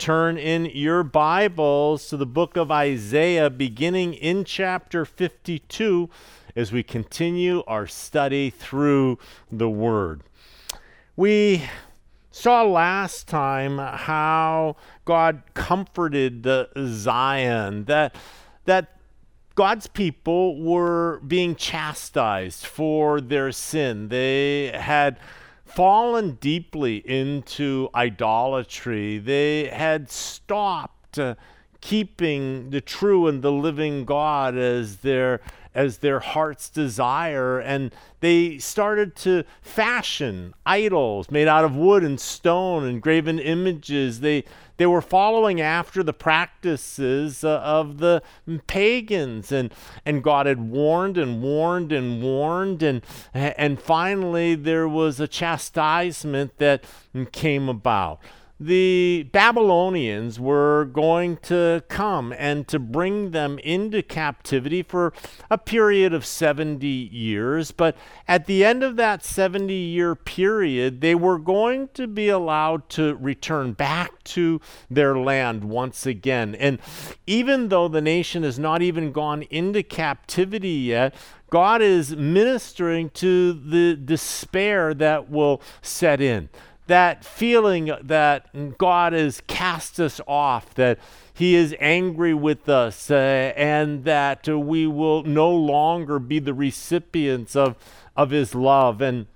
turn in your Bibles to the book of Isaiah, beginning in chapter 52, as we continue our study through the Word. We saw last time how God comforted the Zion, that, that God's people were being chastised for their sin. They had fallen deeply into idolatry. They had stopped uh, keeping the true and the living God as their as their heart's desire and they started to fashion idols made out of wood and stone and graven images they they were following after the practices uh, of the pagans. And and God had warned and warned and warned. And and finally there was a chastisement that came about the Babylonians were going to come and to bring them into captivity for a period of 70 years. But at the end of that 70 year period, they were going to be allowed to return back to their land once again. And even though the nation has not even gone into captivity yet, God is ministering to the despair that will set in that feeling that God has cast us off, that He is angry with us, uh, and that uh, we will no longer be the recipients of, of His love. And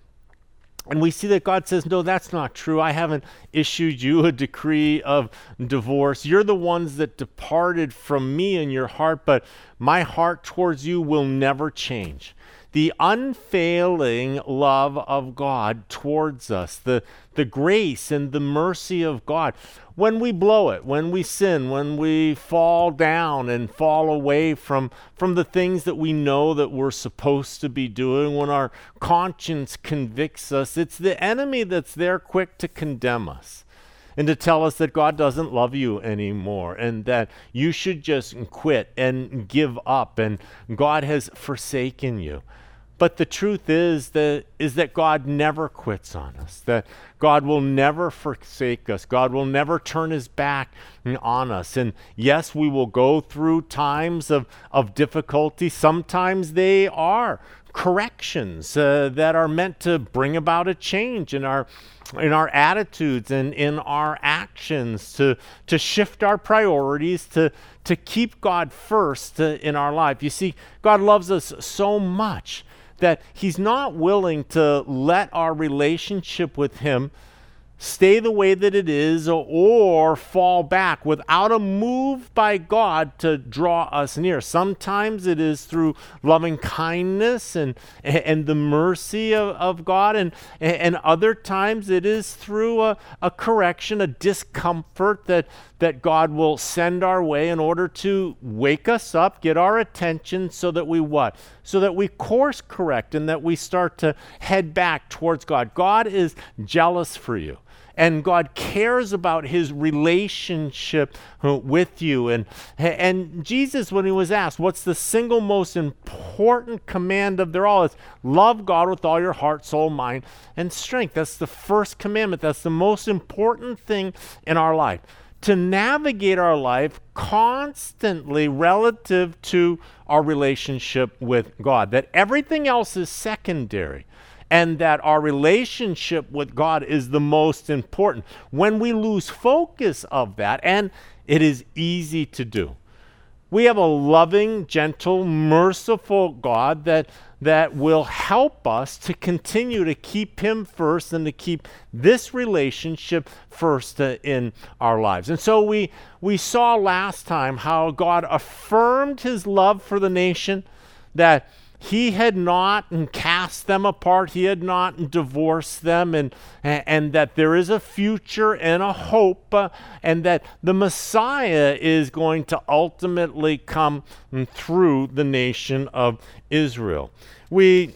and we see that God says, No, that's not true. I haven't issued you a decree of divorce. You're the ones that departed from me in your heart, but my heart towards you will never change the unfailing love of God towards us, the, the grace and the mercy of God. When we blow it, when we sin, when we fall down and fall away from, from the things that we know that we're supposed to be doing, when our conscience convicts us, it's the enemy that's there quick to condemn us and to tell us that God doesn't love you anymore and that you should just quit and give up and God has forsaken you. But the truth is that is that God never quits on us. That God will never forsake us. God will never turn his back on us. And yes, we will go through times of, of difficulty. Sometimes they are corrections uh, that are meant to bring about a change in our in our attitudes and in our actions to to shift our priorities to to keep God first uh, in our life. You see, God loves us so much that he's not willing to let our relationship with him stay the way that it is or fall back without a move by God to draw us near. Sometimes it is through loving kindness and, and the mercy of, of God, and, and other times it is through a, a correction, a discomfort that, that God will send our way in order to wake us up, get our attention so that we what? So that we course correct and that we start to head back towards God. God is jealous for you and God cares about his relationship uh, with you. And, and Jesus, when he was asked, what's the single most important command of their all, is love God with all your heart, soul, mind, and strength. That's the first commandment. That's the most important thing in our life. To navigate our life constantly relative to our relationship with God, that everything else is secondary and that our relationship with God is the most important. When we lose focus of that, and it is easy to do, we have a loving, gentle, merciful God that, that will help us to continue to keep Him first and to keep this relationship first uh, in our lives. And so we, we saw last time how God affirmed His love for the nation, that he had not cast them apart. He had not divorced them and and that there is a future and a hope uh, and that the messiah is going to ultimately come through the nation of israel. We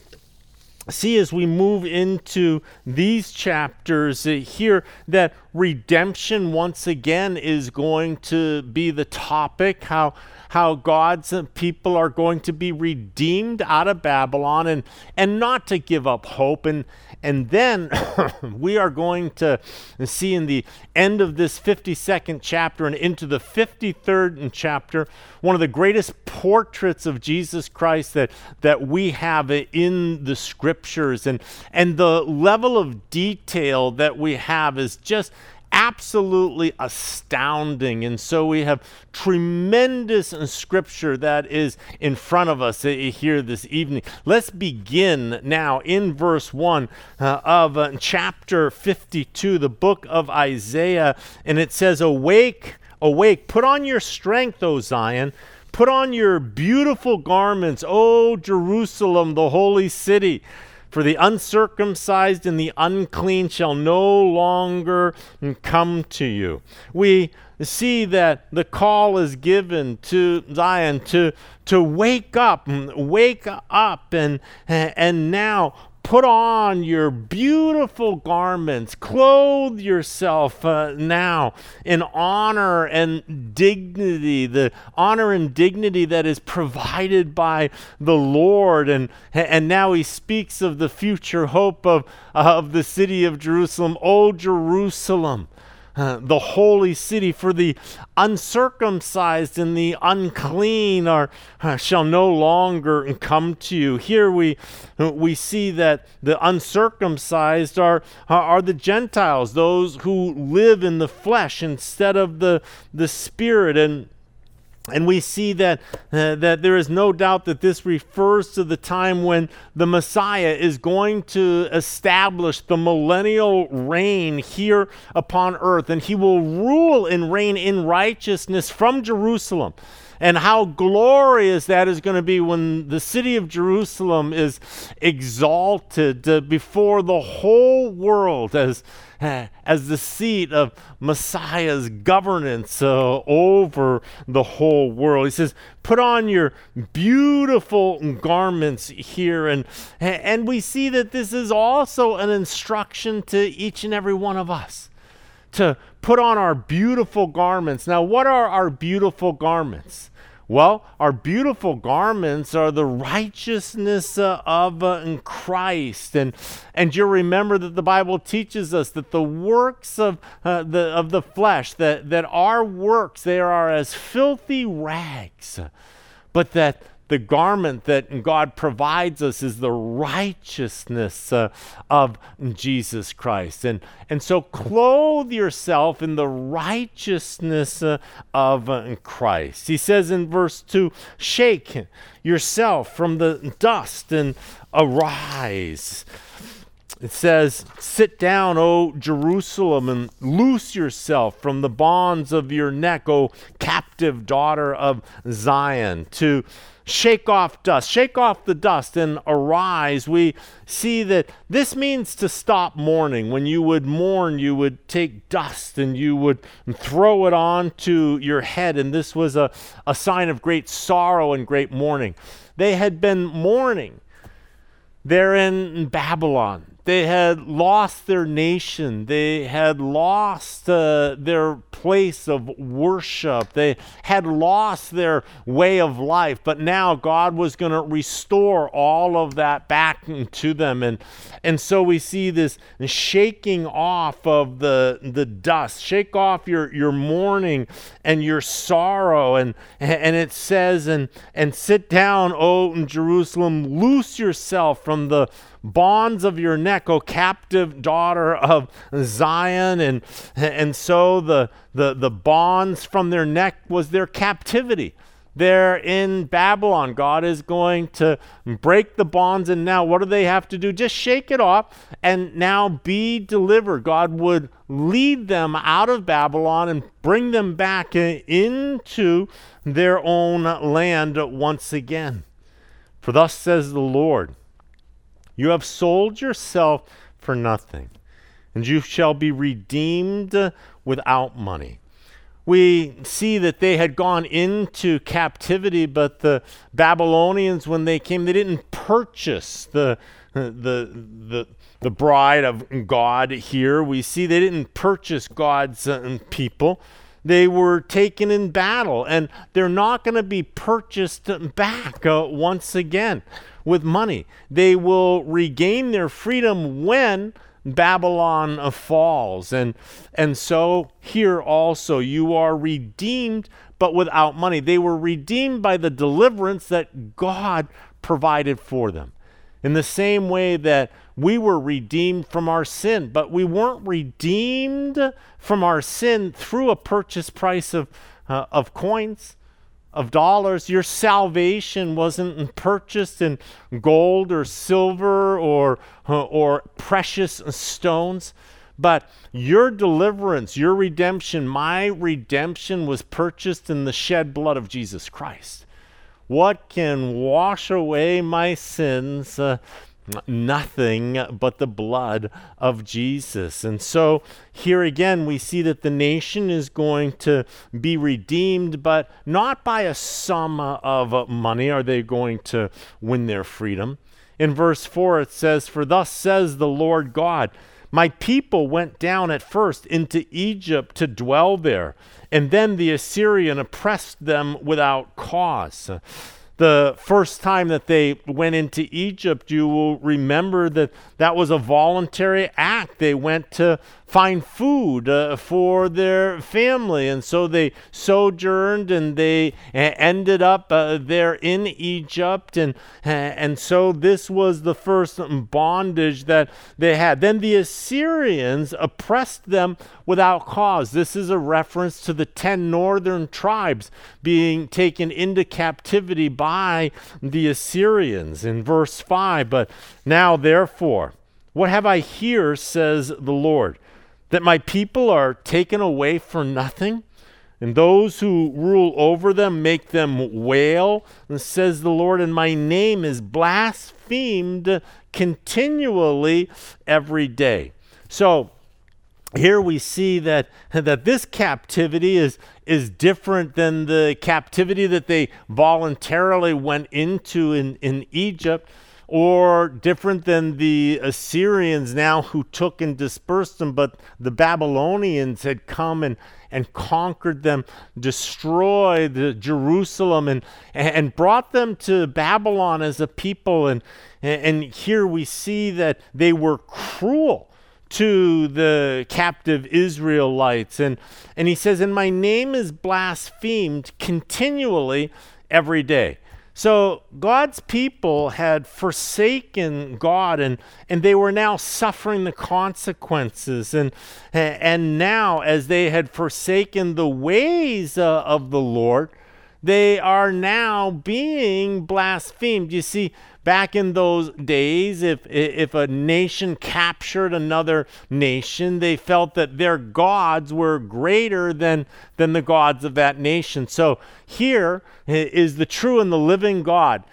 see as we move into these chapters here that redemption once again is going to be the topic how how God's people are going to be redeemed out of Babylon and, and not to give up hope. And, and then we are going to see in the end of this 52nd chapter and into the 53rd chapter one of the greatest portraits of Jesus Christ that, that we have in the scriptures. And, and the level of detail that we have is just absolutely astounding. And so we have tremendous scripture that is in front of us here this evening. Let's begin now in verse 1 uh, of uh, chapter 52, the book of Isaiah. And it says, Awake, awake, put on your strength, O Zion. Put on your beautiful garments, O Jerusalem, the holy city. For the uncircumcised and the unclean shall no longer come to you. We see that the call is given to Zion to, to wake up, wake up, and, and now Put on your beautiful garments. Clothe yourself uh, now in honor and dignity, the honor and dignity that is provided by the Lord. And, and now he speaks of the future hope of, of the city of Jerusalem. O Jerusalem the holy city, for the uncircumcised and the unclean are, uh, shall no longer come to you. Here we, we see that the uncircumcised are, are the Gentiles, those who live in the flesh instead of the, the spirit. And and we see that, uh, that there is no doubt that this refers to the time when the Messiah is going to establish the millennial reign here upon earth. And he will rule and reign in righteousness from Jerusalem and how glorious that is going to be when the city of Jerusalem is exalted uh, before the whole world as, uh, as the seat of Messiah's governance uh, over the whole world. He says, Put on your beautiful garments here. And, and we see that this is also an instruction to each and every one of us to put on our beautiful garments. Now, what are our beautiful garments? Well, our beautiful garments are the righteousness uh, of uh, Christ. And, and you remember that the Bible teaches us that the works of, uh, the, of the flesh, that, that our works, they are as filthy rags, but that the garment that God provides us is the righteousness uh, of Jesus Christ. And, and so clothe yourself in the righteousness uh, of uh, Christ. He says in verse 2 Shake yourself from the dust and arise. It says, Sit down, O Jerusalem, and loose yourself from the bonds of your neck, O captive daughter of Zion. To shake off dust, shake off the dust and arise, we see that this means to stop mourning. When you would mourn, you would take dust and you would throw it onto your head, and this was a, a sign of great sorrow and great mourning. They had been mourning. They're in Babylon. They had lost their nation. They had lost uh, their place of worship. They had lost their way of life. But now God was going to restore all of that back to them. And, and so we see this shaking off of the, the dust. Shake off your, your mourning and your sorrow. And, and it says, and, and sit down, O Jerusalem, loose yourself from the bonds of your neck, O captive daughter of Zion. And, and so the, the, the bonds from their neck was their captivity. They're in Babylon. God is going to break the bonds. And now, what do they have to do? Just shake it off and now be delivered. God would lead them out of Babylon and bring them back into their own land once again. For thus says the Lord you have sold yourself for nothing, and you shall be redeemed without money. We see that they had gone into captivity, but the Babylonians, when they came, they didn't purchase the, the, the, the bride of God here. We see they didn't purchase God's uh, people they were taken in battle, and they're not going to be purchased back uh, once again with money. They will regain their freedom when Babylon falls. And, and so here also, you are redeemed, but without money. They were redeemed by the deliverance that God provided for them. In the same way that we were redeemed from our sin, but we weren't redeemed from our sin through a purchase price of, uh, of coins of dollars. Your salvation wasn't purchased in gold or silver or, or precious stones. But your deliverance, your redemption, my redemption was purchased in the shed blood of Jesus Christ. What can wash away my sins? Uh, nothing but the blood of Jesus. And so here again, we see that the nation is going to be redeemed, but not by a sum of money are they going to win their freedom. In verse 4, it says, For thus says the Lord God, My people went down at first into Egypt to dwell there, and then the Assyrian oppressed them without cause the first time that they went into Egypt, you will remember that that was a voluntary act. They went to find food uh, for their family. And so they sojourned and they ended up uh, there in Egypt. And, and so this was the first bondage that they had. Then the Assyrians oppressed them without cause. This is a reference to the 10 northern tribes being taken into captivity by the Assyrians in verse 5. But now, therefore, what have I here, says the Lord? that my people are taken away for nothing? And those who rule over them make them wail, and says the Lord, and my name is blasphemed continually every day. So here we see that, that this captivity is, is different than the captivity that they voluntarily went into in, in Egypt or different than the Assyrians now who took and dispersed them, but the Babylonians had come and, and conquered them, destroyed Jerusalem, and, and brought them to Babylon as a people. And, and here we see that they were cruel to the captive Israelites. And, and he says, And my name is blasphemed continually every day. So God's people had forsaken God and, and they were now suffering the consequences. And, and now, as they had forsaken the ways uh, of the Lord, they are now being blasphemed. You see, back in those days, if, if a nation captured another nation, they felt that their gods were greater than, than the gods of that nation. So here is the true and the living God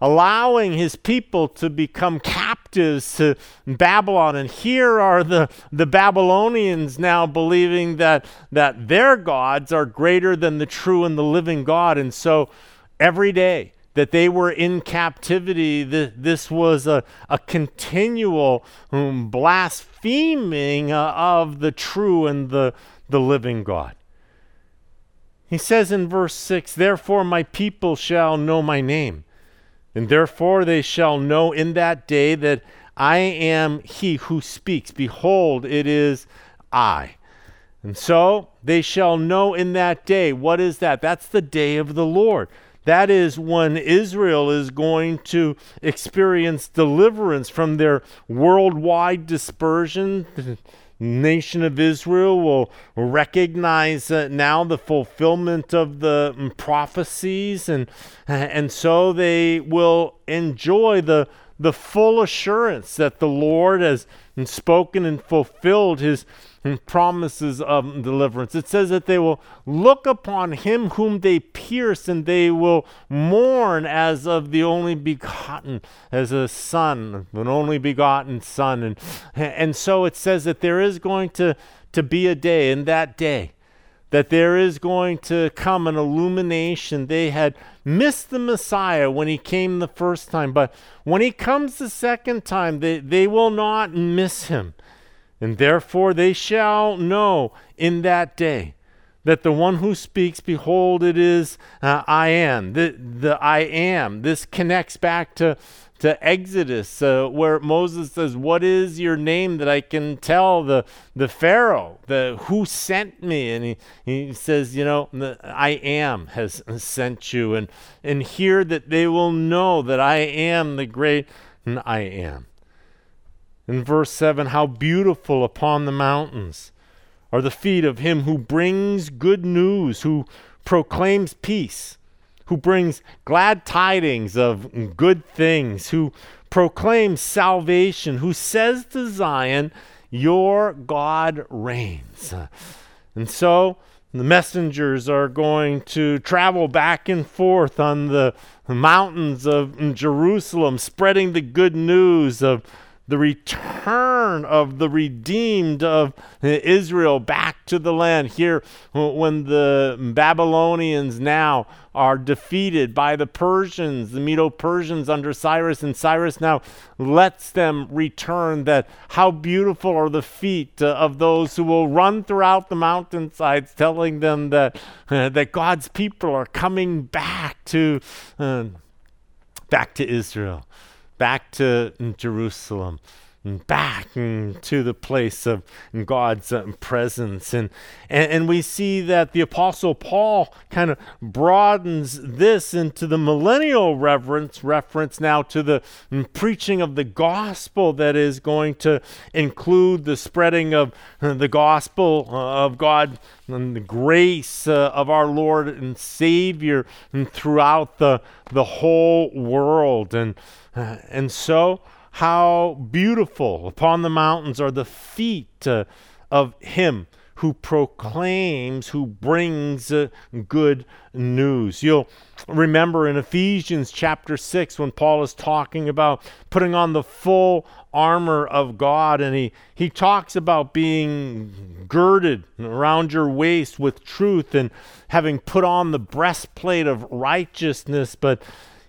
allowing his people to become captives to Babylon. And here are the, the Babylonians now believing that, that their gods are greater than the true and the living God. And so every day that they were in captivity, th- this was a, a continual um, blaspheming uh, of the true and the, the living God. He says in verse 6 Therefore my people shall know my name and therefore they shall know in that day that I am he who speaks. Behold, it is I. And so they shall know in that day. What is that? That's the day of the Lord. That is when Israel is going to experience deliverance from their worldwide dispersion. Nation of Israel will recognize uh, now the fulfillment of the mm, prophecies, and, and so they will enjoy the, the full assurance that the Lord has spoken and fulfilled his promises of deliverance. It says that they will look upon him whom they pierced, and they will mourn as of the only begotten, as a son, an only begotten son. And, and so it says that there is going to, to be a day, in that day, that there is going to come an illumination. They had missed the Messiah when he came the first time, but when he comes the second time, they, they will not miss him. And therefore they shall know in that day that the one who speaks, behold, it is uh, I am. The, the I am. This connects back to, to Exodus, uh, where Moses says, What is your name that I can tell the, the Pharaoh, the, who sent me? And he, he says, You know, I am has sent you. And, and here that they will know that I am the great and I am. In verse 7, how beautiful upon the mountains are the feet of him who brings good news, who proclaims peace, who brings glad tidings of good things, who proclaims salvation, who says to Zion, Your God reigns. And so the messengers are going to travel back and forth on the mountains of Jerusalem, spreading the good news of the return of the redeemed of Israel back to the land. Here, when the Babylonians now are defeated by the Persians, the Medo Persians under Cyrus, and Cyrus now lets them return. That how beautiful are the feet uh, of those who will run throughout the mountainsides, telling them that, uh, that God's people are coming back to, uh, back to Israel back to Jerusalem, back to the place of God's uh, presence. And, and, and we see that the Apostle Paul kind of broadens this into the millennial reverence, reference now to the preaching of the gospel that is going to include the spreading of uh, the gospel uh, of God and the grace uh, of our Lord and Savior throughout the, the whole world. And and so, how beautiful upon the mountains are the feet uh, of him who proclaims, who brings uh, good news. You'll remember in Ephesians chapter 6 when Paul is talking about putting on the full armor of God, and he, he talks about being girded around your waist with truth and having put on the breastplate of righteousness. But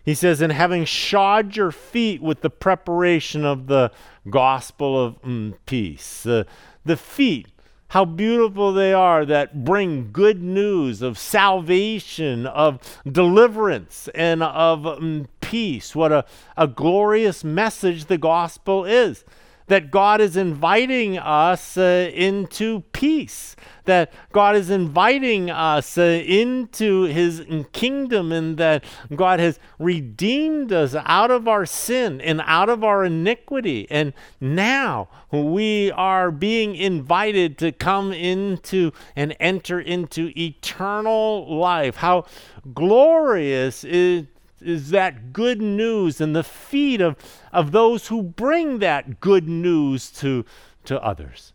he says, and having shod your feet with the preparation of the gospel of mm, peace. The, the feet, how beautiful they are that bring good news of salvation, of deliverance, and of mm, peace. What a, a glorious message the gospel is that God is inviting us uh, into peace, that God is inviting us uh, into his kingdom, and that God has redeemed us out of our sin and out of our iniquity. And now we are being invited to come into and enter into eternal life. How glorious is is that good news and the feet of, of those who bring that good news to, to others.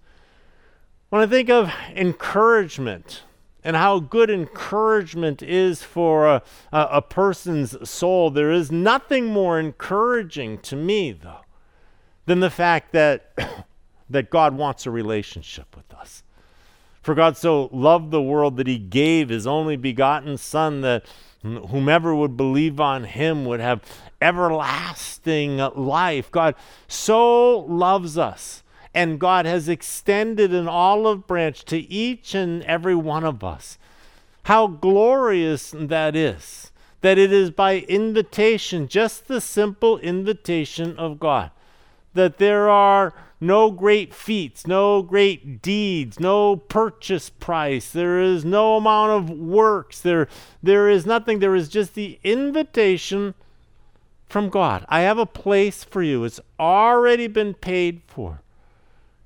When I think of encouragement and how good encouragement is for a, a, a person's soul, there is nothing more encouraging to me, though, than the fact that, that God wants a relationship with us. For God so loved the world that he gave his only begotten Son that whomever would believe on him would have everlasting life. God so loves us, and God has extended an olive branch to each and every one of us. How glorious that is! That it is by invitation, just the simple invitation of God, that there are no great feats, no great deeds, no purchase price. There is no amount of works. There, there is nothing. There is just the invitation from God. I have a place for you. It's already been paid for.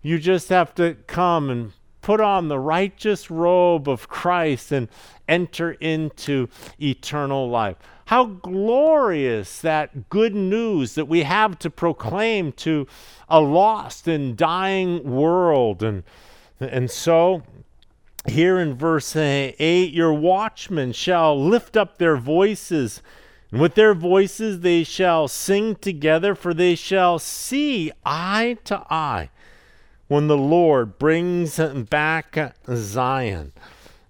You just have to come and put on the righteous robe of Christ and enter into eternal life. How glorious that good news that we have to proclaim to a lost and dying world. And, and so, here in verse 8, your watchmen shall lift up their voices, and with their voices they shall sing together, for they shall see eye to eye when the Lord brings back Zion.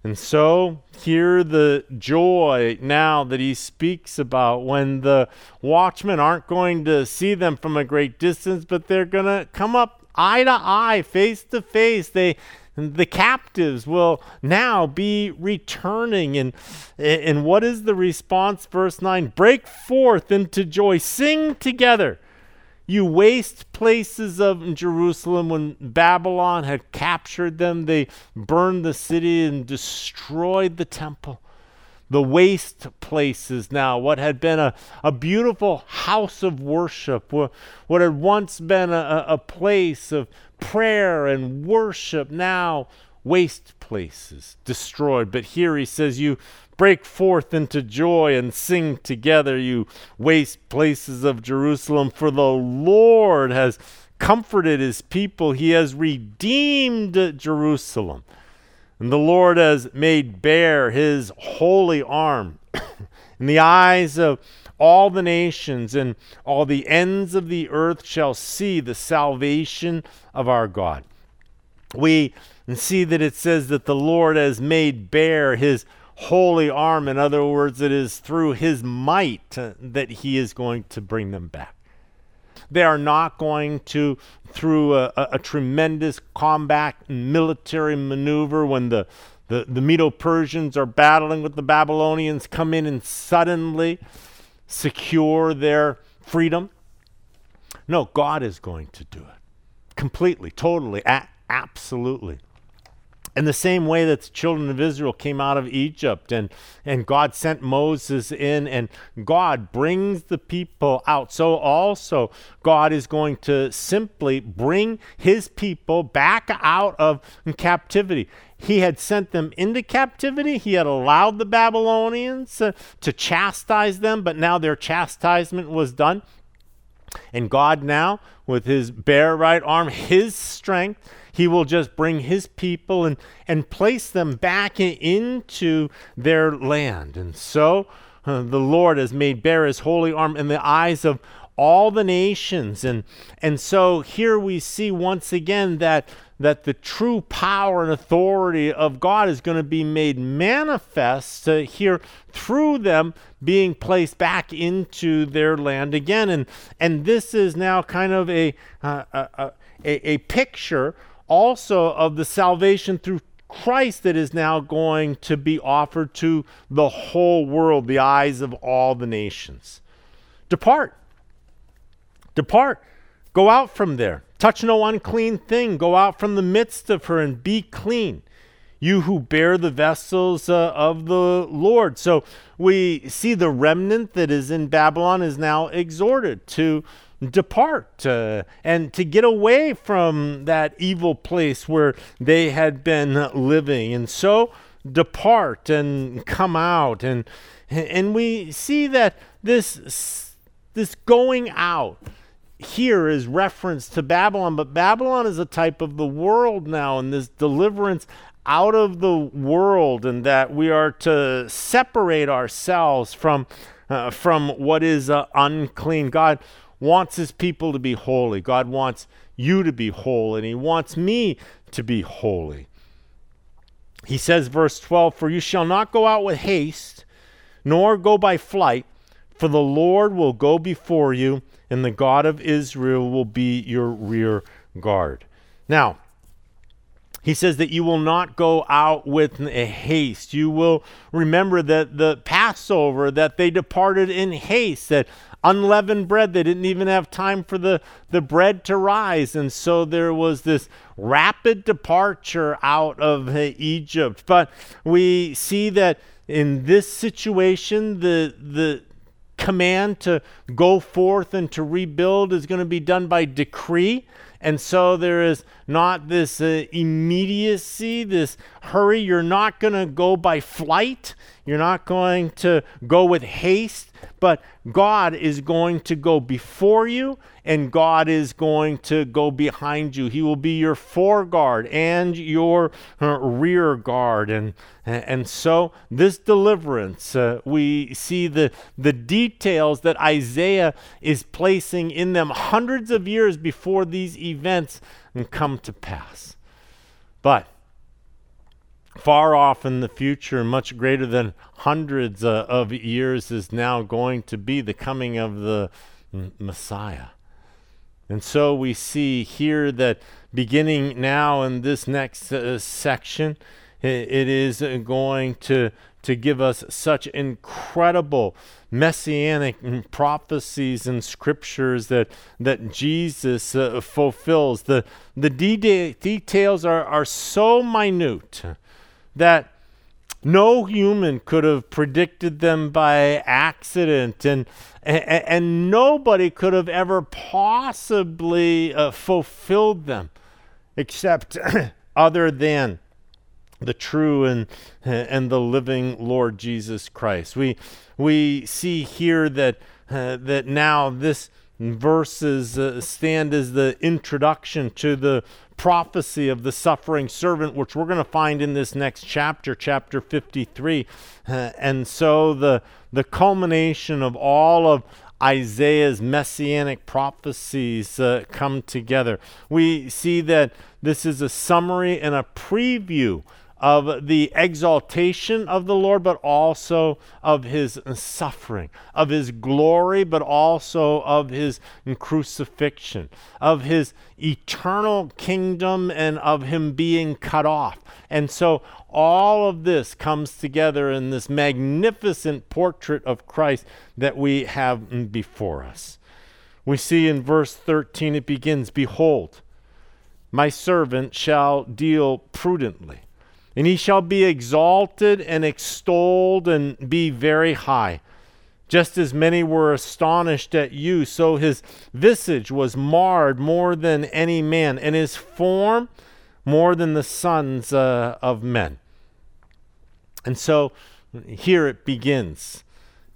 And so, hear the joy now that he speaks about when the watchmen aren't going to see them from a great distance, but they're going to come up eye to eye, face to face. They the captives will now be returning. And and what is the response? Verse 9 break forth into joy. Sing together you waste places of Jerusalem when Babylon had captured them. They burned the city and destroyed the temple. The waste places now, what had been a, a beautiful house of worship, what, had once been a, a place of prayer and worship, now waste places destroyed. But here he says, You break forth into joy and sing together, you waste places of Jerusalem, for the Lord has comforted his people, he has redeemed Jerusalem. And the Lord has made bare his holy arm in the eyes of all the nations, and all the ends of the earth shall see the salvation of our God. We see that it says that the Lord has made bare his holy arm. In other words, it is through his might that he is going to bring them back. They are not going to, through a, a, a tremendous combat military maneuver, when the, the, the Medo Persians are battling with the Babylonians, come in and suddenly secure their freedom. No, God is going to do it completely, totally, a- absolutely. In the same way that the children of Israel came out of Egypt and, and God sent Moses in and God brings the people out, so also God is going to simply bring his people back out of captivity. He had sent them into captivity. He had allowed the Babylonians uh, to chastise them, but now their chastisement was done. And God now, with his bare right arm, his strength, he will just bring his people and, and place them back into their land. And so uh, the Lord has made bare his holy arm in the eyes of all the nations. And, and so here we see once again that, that the true power and authority of God is going to be made manifest uh, here through them being placed back into their land again. And, and this is now kind of a, uh, a, a, a picture also of the salvation through Christ that is now going to be offered to the whole world, the eyes of all the nations. Depart. Depart. Go out from there. Touch no unclean thing. Go out from the midst of her and be clean. You who bear the vessels uh, of the Lord. So we see the remnant that is in Babylon is now exhorted to depart uh, and to get away from that evil place where they had been living. And so depart and come out. And, and we see that this, this going out here is reference to Babylon, but Babylon is a type of the world now, and this deliverance out of the world, and that we are to separate ourselves from. Uh, from what is uh, unclean. God wants his people to be holy. God wants you to be whole, and he wants me to be holy. He says, verse 12, For you shall not go out with haste, nor go by flight, for the Lord will go before you, and the God of Israel will be your rear guard. Now, he says that you will not go out with eh, haste. You will remember that the Passover, that they departed in haste, that unleavened bread. They didn't even have time for the, the bread to rise. And so there was this rapid departure out of eh, Egypt. But we see that in this situation, the, the command to go forth and to rebuild is going to be done by decree. And so there is not this uh, immediacy, this hurry. You're not going to go by flight. You're not going to go with haste, but God is going to go before you and God is going to go behind you. He will be your foreguard and your uh, rear guard. And, and so, this deliverance, uh, we see the, the details that Isaiah is placing in them hundreds of years before these events come to pass. But far off in the future, much greater than hundreds uh, of years, is now going to be the coming of the Messiah. And so we see here that beginning now in this next uh, section, it, it is going to, to give us such incredible messianic prophecies and scriptures that, that Jesus uh, fulfills. The, the de- details are, are so minute that no human could have predicted them by accident, and, and, and nobody could have ever possibly uh, fulfilled them except other than the true and, and the living Lord Jesus Christ. We, we see here that, uh, that now this verses uh, stand as the introduction to the prophecy of the suffering servant, which we're going to find in this next chapter, chapter 53. Uh, and so the, the culmination of all of Isaiah's messianic prophecies uh, come together. We see that this is a summary and a preview of the exaltation of the Lord, but also of his suffering, of his glory, but also of his crucifixion, of his eternal kingdom, and of him being cut off. And so all of this comes together in this magnificent portrait of Christ that we have before us. We see in verse 13 it begins Behold, my servant shall deal prudently and he shall be exalted and extolled and be very high. Just as many were astonished at you, so his visage was marred more than any man, and his form more than the sons uh, of men. And so here it begins.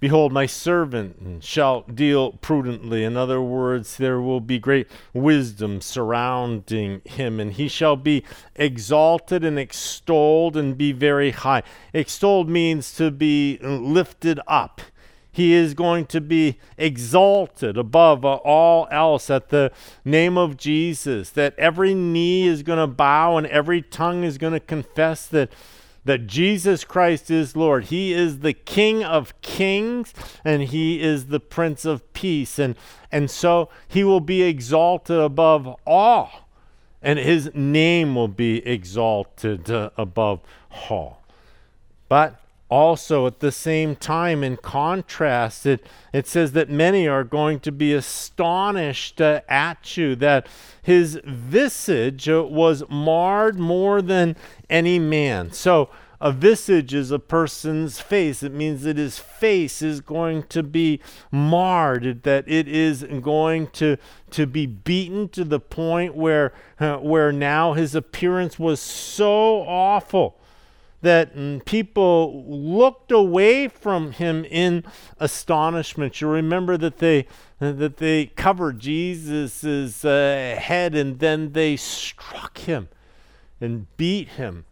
Behold, my servant shall deal prudently. In other words, there will be great wisdom surrounding him, and he shall be exalted and extolled and be very high. Extolled means to be lifted up. He is going to be exalted above all else at the name of Jesus, that every knee is going to bow and every tongue is going to confess that that Jesus Christ is Lord. He is the King of kings and he is the Prince of peace. And, and so he will be exalted above all, and his name will be exalted above all. But also at the same time, in contrast, it, it says that many are going to be astonished uh, at you, that his visage uh, was marred more than any man. So, a visage is a person's face. It means that his face is going to be marred, that it is going to, to be beaten to the point where, uh, where now his appearance was so awful that mm, people looked away from him in astonishment. You remember that they that they covered Jesus's uh, head and then they struck him and beat him.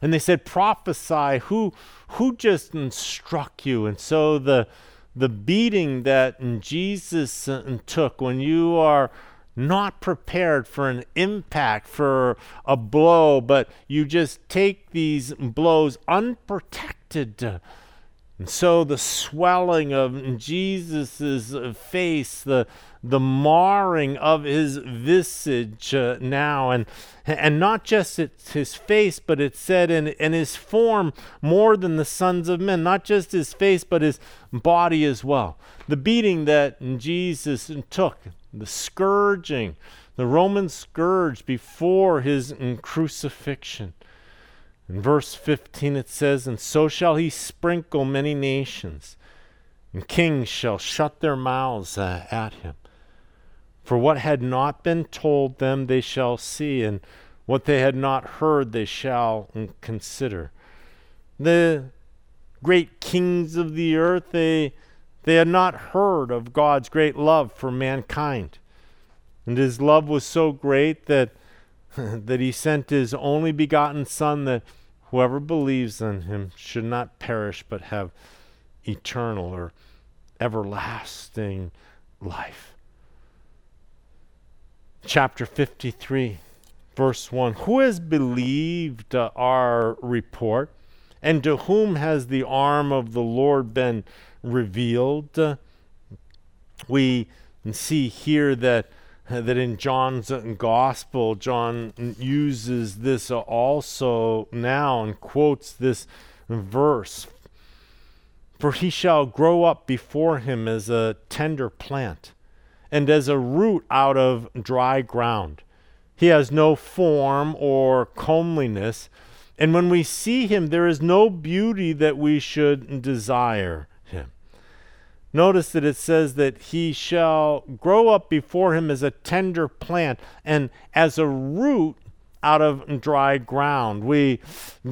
And they said, "Prophesy who who just struck you?" And so the the beating that Jesus uh, took when you are not prepared for an impact, for a blow, but you just take these blows unprotected. And so the swelling of Jesus' face, the, the marring of his visage uh, now, and, and not just his face, but it said, in, in his form more than the sons of men, not just his face, but his body as well. The beating that Jesus took, the scourging, the Roman scourge before his crucifixion. In verse 15 it says, And so shall he sprinkle many nations, and kings shall shut their mouths uh, at him. For what had not been told them they shall see, and what they had not heard they shall consider. The great kings of the earth, they they had not heard of God's great love for mankind. And his love was so great that, that he sent his only begotten Son that whoever believes in him should not perish but have eternal or everlasting life. Chapter 53, verse 1 Who has believed uh, our report, and to whom has the arm of the Lord been revealed. We see here that that in John's gospel, John uses this also now and quotes this verse. For he shall grow up before him as a tender plant, and as a root out of dry ground. He has no form or comeliness, and when we see him, there is no beauty that we should desire. Notice that it says that he shall grow up before him as a tender plant and as a root out of dry ground. We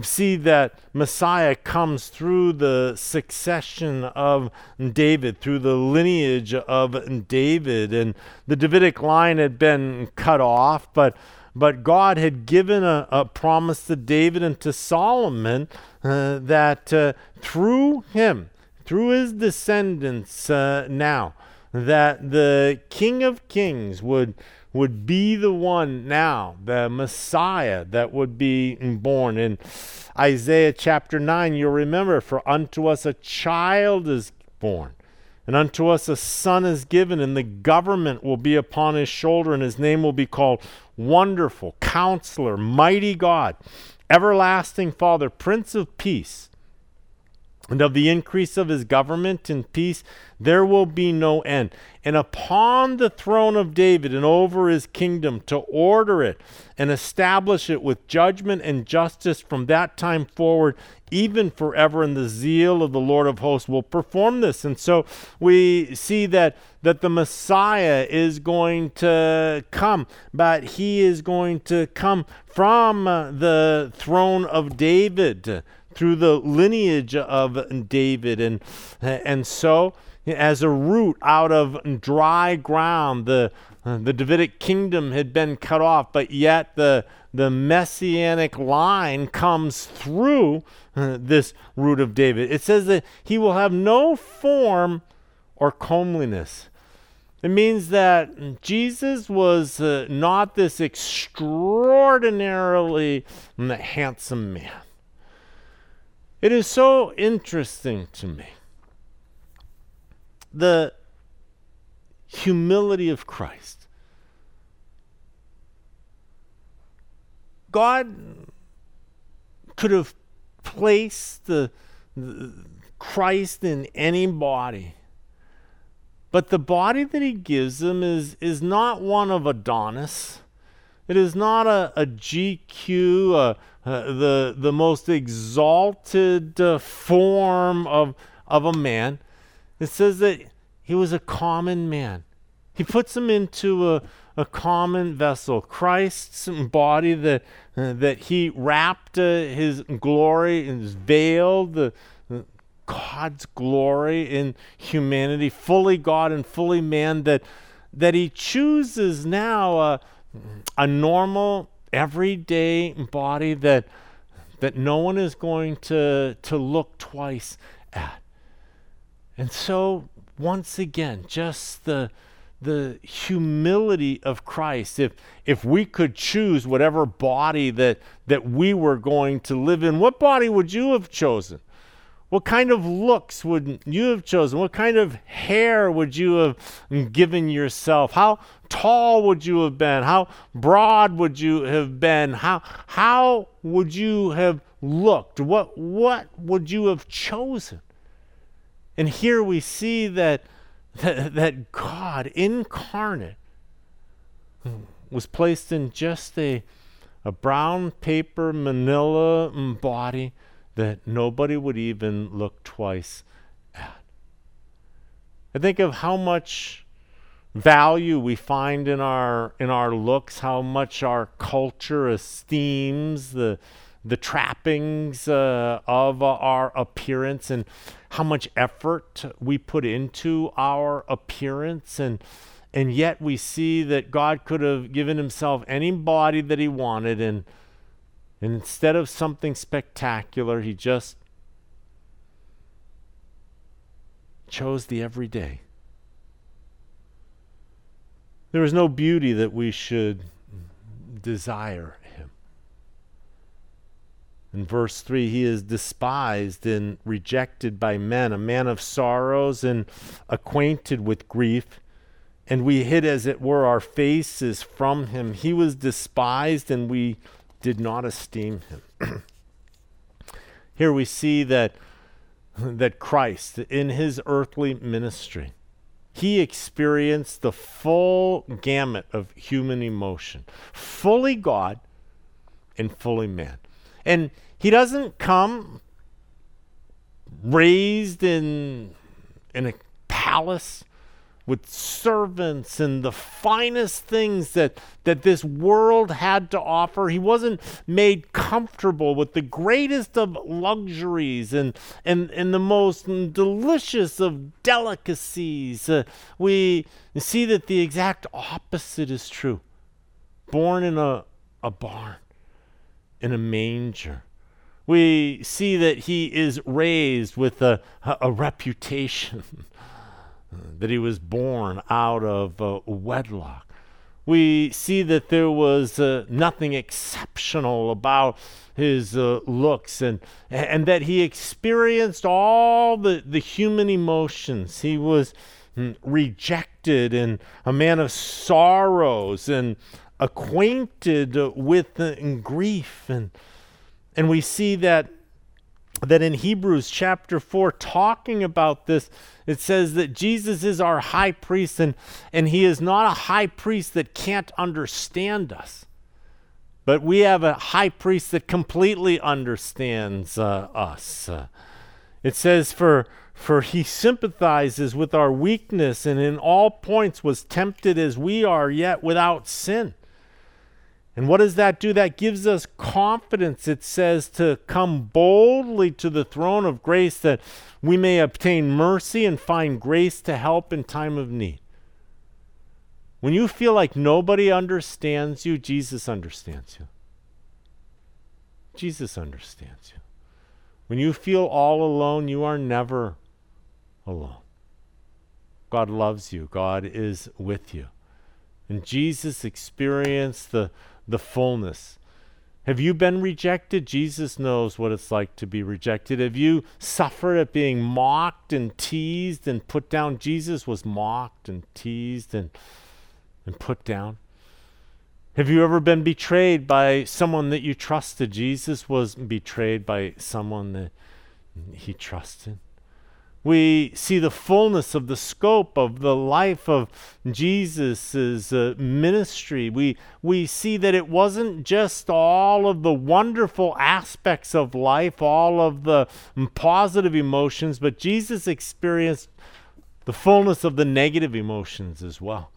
see that Messiah comes through the succession of David, through the lineage of David. And the Davidic line had been cut off, but but God had given a, a promise to David and to Solomon uh, that uh, through him, through his descendants uh, now, that the King of Kings would would be the one now, the Messiah that would be born. In Isaiah chapter 9, you'll remember, For unto us a child is born, and unto us a son is given, and the government will be upon his shoulder, and his name will be called Wonderful, Counselor, Mighty God, Everlasting Father, Prince of Peace and of the increase of his government and peace there will be no end. And upon the throne of David and over his kingdom to order it and establish it with judgment and justice from that time forward, even forever. And the zeal of the Lord of hosts will perform this. And so we see that that the Messiah is going to come, but he is going to come from uh, the throne of David through the lineage of David. And, and so, as a root out of dry ground, the, the Davidic kingdom had been cut off, but yet the, the messianic line comes through uh, this root of David. It says that he will have no form or comeliness. It means that Jesus was uh, not this extraordinarily handsome man. It is so interesting to me. The humility of Christ. God could have placed the, the, Christ in any body. But the body that he gives him is, is not one of Adonis. It is not a, a GQ, a, uh, the, the most exalted uh, form of, of a man. It says that he was a common man. He puts him into a, a common vessel. Christ's body that, uh, that he wrapped uh, his glory and veiled the, God's glory in humanity, fully God and fully man, that, that he chooses now a normal everyday body that that no one is going to to look twice at. And so once again, just the the humility of Christ. If if we could choose whatever body that that we were going to live in, what body would you have chosen? What kind of looks would you have chosen? What kind of hair would you have given yourself? How tall would you have been? How broad would you have been? How, how would you have looked? What, what would you have chosen? And here we see that, that, that God incarnate was placed in just a, a brown paper manila body that nobody would even look twice at. I think of how much value we find in our in our looks, how much our culture esteems the the trappings uh, of our appearance and how much effort we put into our appearance and and yet we see that God could have given himself any body that he wanted and and instead of something spectacular, he just chose the everyday. There is no beauty that we should desire him. In verse 3, he is despised and rejected by men, a man of sorrows and acquainted with grief. and we hid, as it were, our faces from him. He was despised, and we did not esteem him. Here we see that, that Christ, in his earthly ministry, he experienced the full gamut of human emotion, fully God and fully man. And he doesn't come raised in, in a palace with servants and the finest things that, that this world had to offer. He wasn't made comfortable with the greatest of luxuries and, and, and the most delicious of delicacies. Uh, we see that the exact opposite is true. Born in a, a barn, in a manger. We see that he is raised with a, a, a reputation. that he was born out of uh, wedlock. We see that there was uh, nothing exceptional about his uh, looks and, and that he experienced all the, the human emotions. He was mm, rejected and a man of sorrows and acquainted with uh, grief. And, and we see that that in Hebrews chapter 4, talking about this, it says that Jesus is our high priest, and, and he is not a high priest that can't understand us. But we have a high priest that completely understands uh, us. It says, for, for he sympathizes with our weakness, and in all points was tempted as we are, yet without sin. And what does that do? That gives us confidence. It says to come boldly to the throne of grace that we may obtain mercy and find grace to help in time of need. When you feel like nobody understands you, Jesus understands you. Jesus understands you. When you feel all alone, you are never alone. God loves you, God is with you. And Jesus experienced the the fullness. Have you been rejected? Jesus knows what it's like to be rejected. Have you suffered at being mocked and teased and put down? Jesus was mocked and teased and, and put down. Have you ever been betrayed by someone that you trusted? Jesus was betrayed by someone that he trusted we see the fullness of the scope of the life of Jesus' uh, ministry. We, we see that it wasn't just all of the wonderful aspects of life, all of the positive emotions, but Jesus experienced the fullness of the negative emotions as well.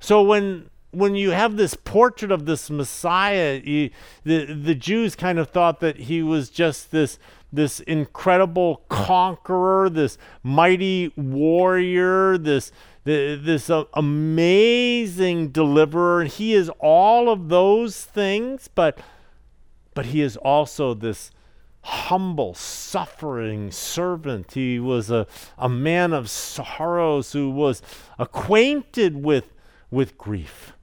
So when when you have this portrait of this Messiah, you, the the Jews kind of thought that he was just this this incredible conqueror, this mighty warrior, this this uh, amazing deliverer. And he is all of those things, but but he is also this humble, suffering servant. He was a, a man of sorrows who was acquainted with, with grief.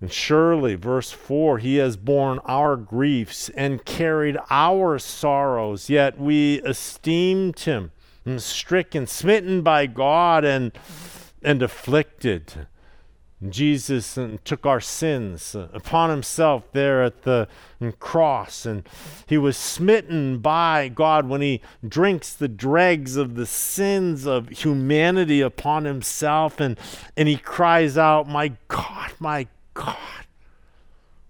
And surely, verse 4, he has borne our griefs and carried our sorrows, yet we esteemed him stricken, smitten by God, and, and afflicted. Jesus took our sins upon himself there at the cross, and he was smitten by God when he drinks the dregs of the sins of humanity upon himself, and, and he cries out, My God, my God,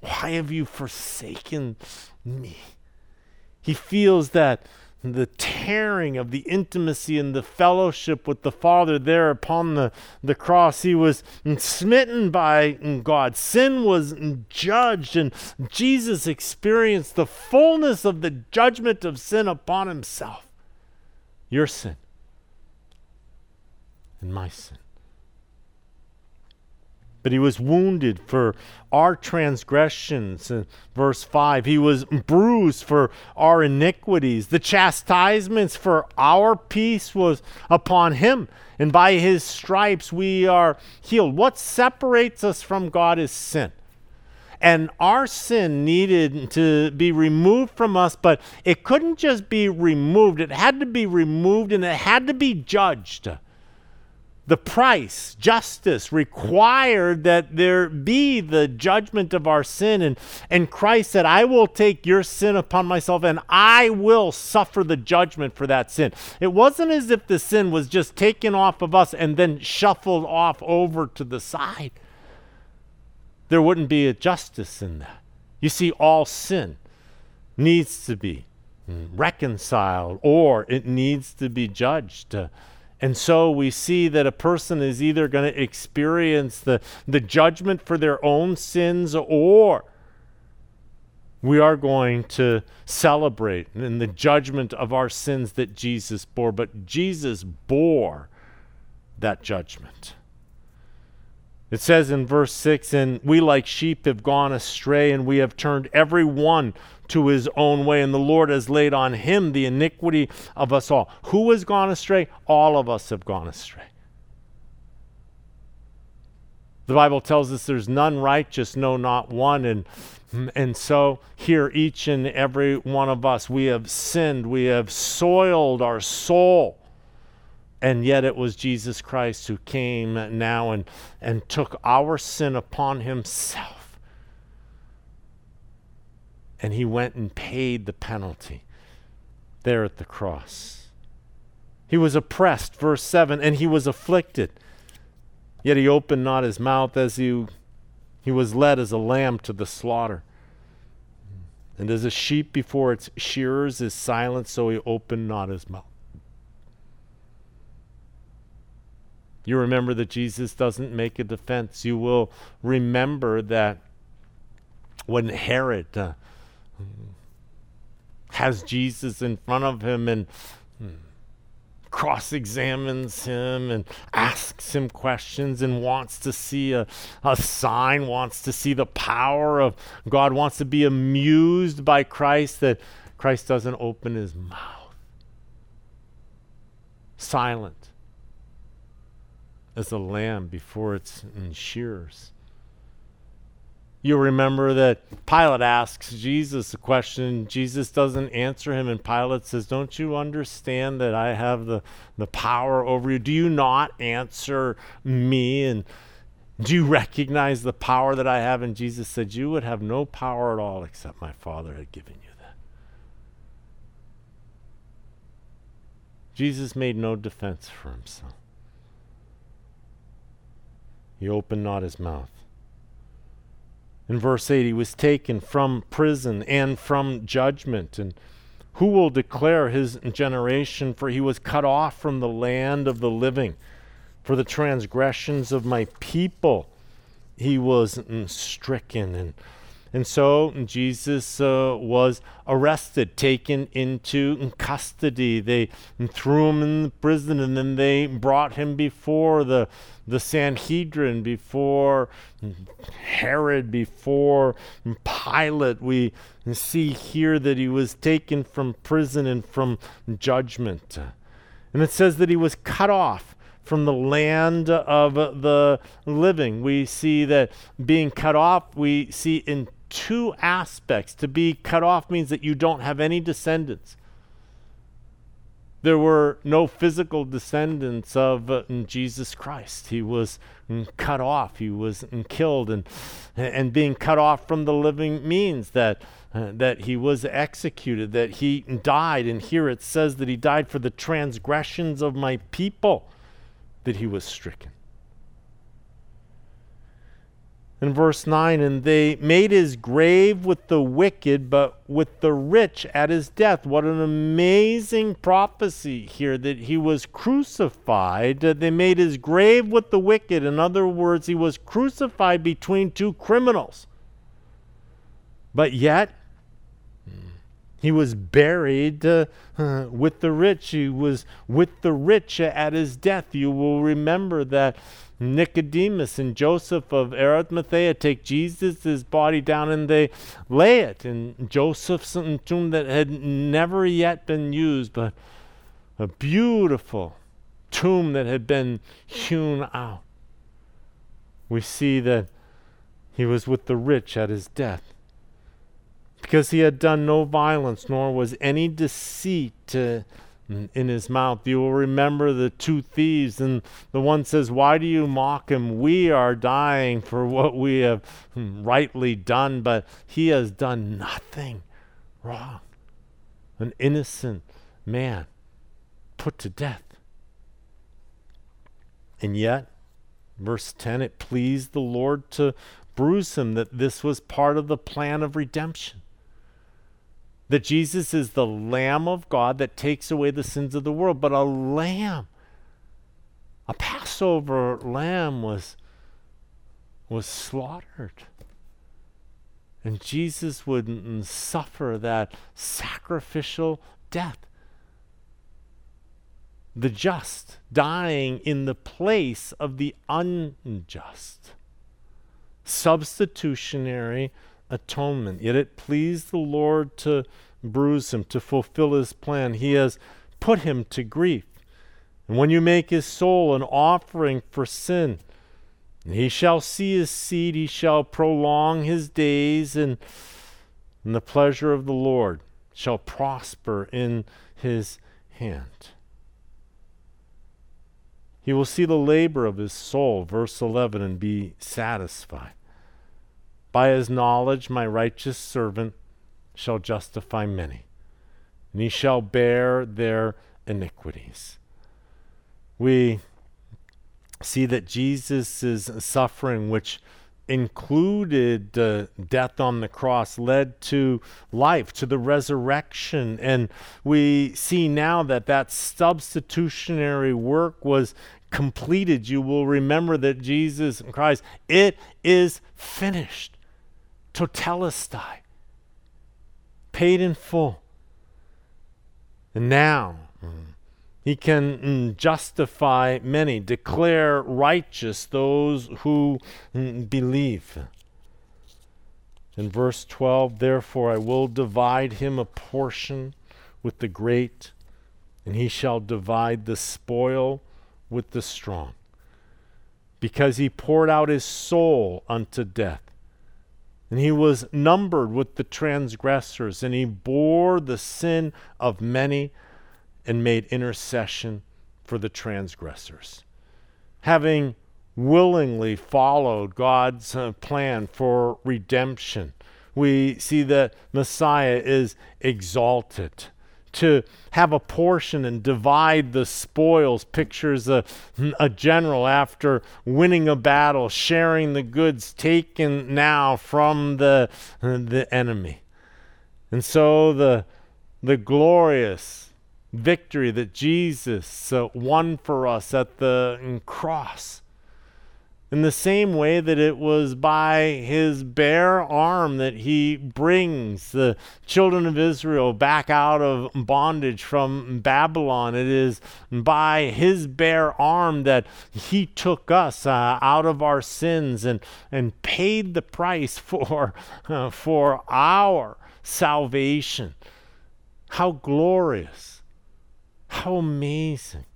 why have you forsaken me? He feels that the tearing of the intimacy and the fellowship with the Father there upon the, the cross. He was smitten by God. Sin was judged, and Jesus experienced the fullness of the judgment of sin upon himself. Your sin and my sin but he was wounded for our transgressions. In verse 5, he was bruised for our iniquities. The chastisements for our peace was upon him, and by his stripes we are healed. What separates us from God is sin. And our sin needed to be removed from us, but it couldn't just be removed, it had to be removed and it had to be judged. The price, justice, required that there be the judgment of our sin. And, and Christ said, I will take your sin upon myself and I will suffer the judgment for that sin. It wasn't as if the sin was just taken off of us and then shuffled off over to the side. There wouldn't be a justice in that. You see, all sin needs to be reconciled or it needs to be judged. Uh, and so we see that a person is either going to experience the, the judgment for their own sins or we are going to celebrate in the judgment of our sins that Jesus bore. But Jesus bore that judgment. It says in verse 6 And we like sheep have gone astray, and we have turned every one to his own way, and the Lord has laid on him the iniquity of us all. Who has gone astray? All of us have gone astray. The Bible tells us there's none righteous, no, not one. And, and so, here, each and every one of us, we have sinned, we have soiled our soul. And yet, it was Jesus Christ who came now and, and took our sin upon himself and he went and paid the penalty there at the cross. He was oppressed, verse 7, and he was afflicted. Yet he opened not his mouth as he, he was led as a lamb to the slaughter. And as a sheep before its shearers is silent, so he opened not his mouth. You remember that Jesus doesn't make a defense. You will remember that when Herod uh, has Jesus in front of him and hmm, cross examines him and asks him questions and wants to see a, a sign, wants to see the power of God, wants to be amused by Christ, that Christ doesn't open his mouth. Silent as a lamb before its shears. You remember that Pilate asks Jesus a question. Jesus doesn't answer him, and Pilate says, Don't you understand that I have the, the power over you? Do you not answer me? And do you recognize the power that I have? And Jesus said, You would have no power at all except my Father had given you that. Jesus made no defense for himself. He opened not his mouth. In verse 8, he was taken from prison and from judgment. And who will declare his generation? For he was cut off from the land of the living. For the transgressions of my people he was stricken. And and so Jesus uh, was arrested, taken into custody. They threw him in prison and then they brought him before the, the Sanhedrin, before Herod, before Pilate. We see here that he was taken from prison and from judgment. And it says that he was cut off from the land of the living. We see that being cut off, we see in two aspects. To be cut off means that you don't have any descendants. There were no physical descendants of uh, Jesus Christ. He was mm, cut off. He was mm, killed, and and being cut off from the living means that uh, that he was executed, that he died. And here it says that he died for the transgressions of my people, that he was stricken in verse 9, and they made his grave with the wicked, but with the rich at his death. What an amazing prophecy here that he was crucified. They made his grave with the wicked. In other words, he was crucified between two criminals. But yet, he was buried uh, with the rich. He was with the rich at his death. You will remember that Nicodemus and Joseph of Arimathea take Jesus' body down and they lay it in Joseph's tomb that had never yet been used, but a beautiful tomb that had been hewn out. We see that he was with the rich at his death because he had done no violence, nor was any deceit uh, in his mouth. You will remember the two thieves, and the one says, Why do you mock him? We are dying for what we have rightly done, but he has done nothing wrong. An innocent man put to death. And yet, verse 10, it pleased the Lord to bruise him, that this was part of the plan of redemption that Jesus is the Lamb of God that takes away the sins of the world. But a lamb, a Passover lamb was, was slaughtered. And Jesus wouldn't suffer that sacrificial death. The just dying in the place of the unjust. Substitutionary atonement. Yet it pleased the Lord to bruise him, to fulfill his plan. He has put him to grief. And when you make his soul an offering for sin, he shall see his seed, he shall prolong his days, and, and the pleasure of the Lord shall prosper in his hand. He will see the labor of his soul, verse 11, and be satisfied. By his knowledge, my righteous servant shall justify many, and he shall bear their iniquities. We see that Jesus' suffering, which included uh, death on the cross, led to life, to the resurrection. And we see now that that substitutionary work was completed. You will remember that Jesus Christ, it is finished tetelestai, paid in full. And now he can mm, justify many, declare righteous those who mm, believe. In verse 12, therefore I will divide him a portion with the great, and he shall divide the spoil with the strong, because he poured out his soul unto death and he was numbered with the transgressors, and he bore the sin of many and made intercession for the transgressors. Having willingly followed God's uh, plan for redemption, we see that Messiah is exalted to have a portion and divide the spoils. Pictures a, a general after winning a battle sharing the goods taken now from the, the enemy. And so the, the glorious victory that jesus uh, won for us at the cross in the same way that it was by his bare arm that he brings the children of Israel back out of bondage from Babylon. It is by his bare arm that he took us uh, out of our sins and, and paid the price for, uh, for our salvation. How glorious! How amazing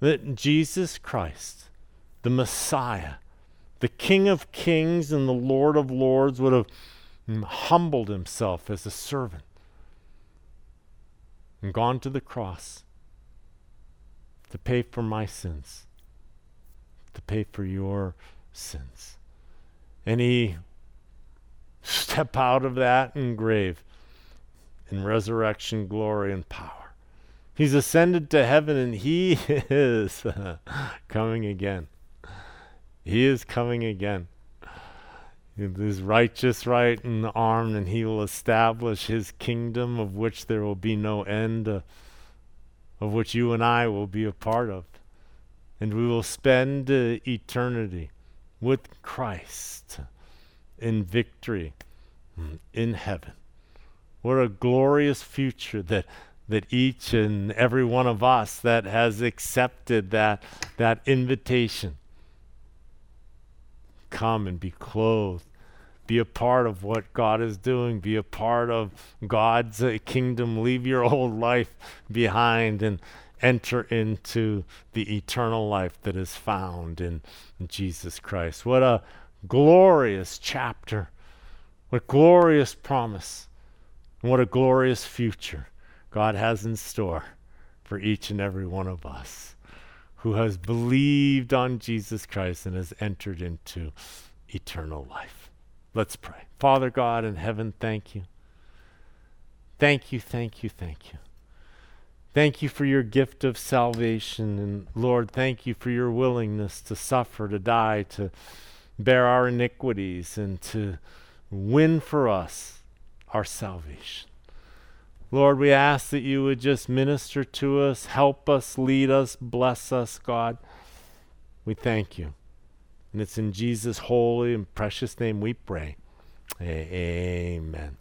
that Jesus Christ the Messiah, the King of kings and the Lord of lords, would have humbled himself as a servant and gone to the cross to pay for my sins, to pay for your sins. And he step out of that grave in resurrection glory and power. He's ascended to heaven and he is coming again. He is coming again. His righteous right and arm, and he will establish his kingdom of which there will be no end, uh, of which you and I will be a part of. And we will spend uh, eternity with Christ in victory mm, in heaven. What a glorious future that that each and every one of us that has accepted that that invitation come and be clothed. Be a part of what God is doing. Be a part of God's uh, kingdom. Leave your old life behind and enter into the eternal life that is found in, in Jesus Christ. What a glorious chapter. What glorious promise. And what a glorious future God has in store for each and every one of us who has believed on Jesus Christ and has entered into eternal life. Let's pray. Father God in heaven, thank you. Thank you, thank you, thank you. Thank you for your gift of salvation. And Lord, thank you for your willingness to suffer, to die, to bear our iniquities, and to win for us our salvation. Lord, we ask that you would just minister to us, help us, lead us, bless us, God. We thank you. And it's in Jesus' holy and precious name we pray. Amen.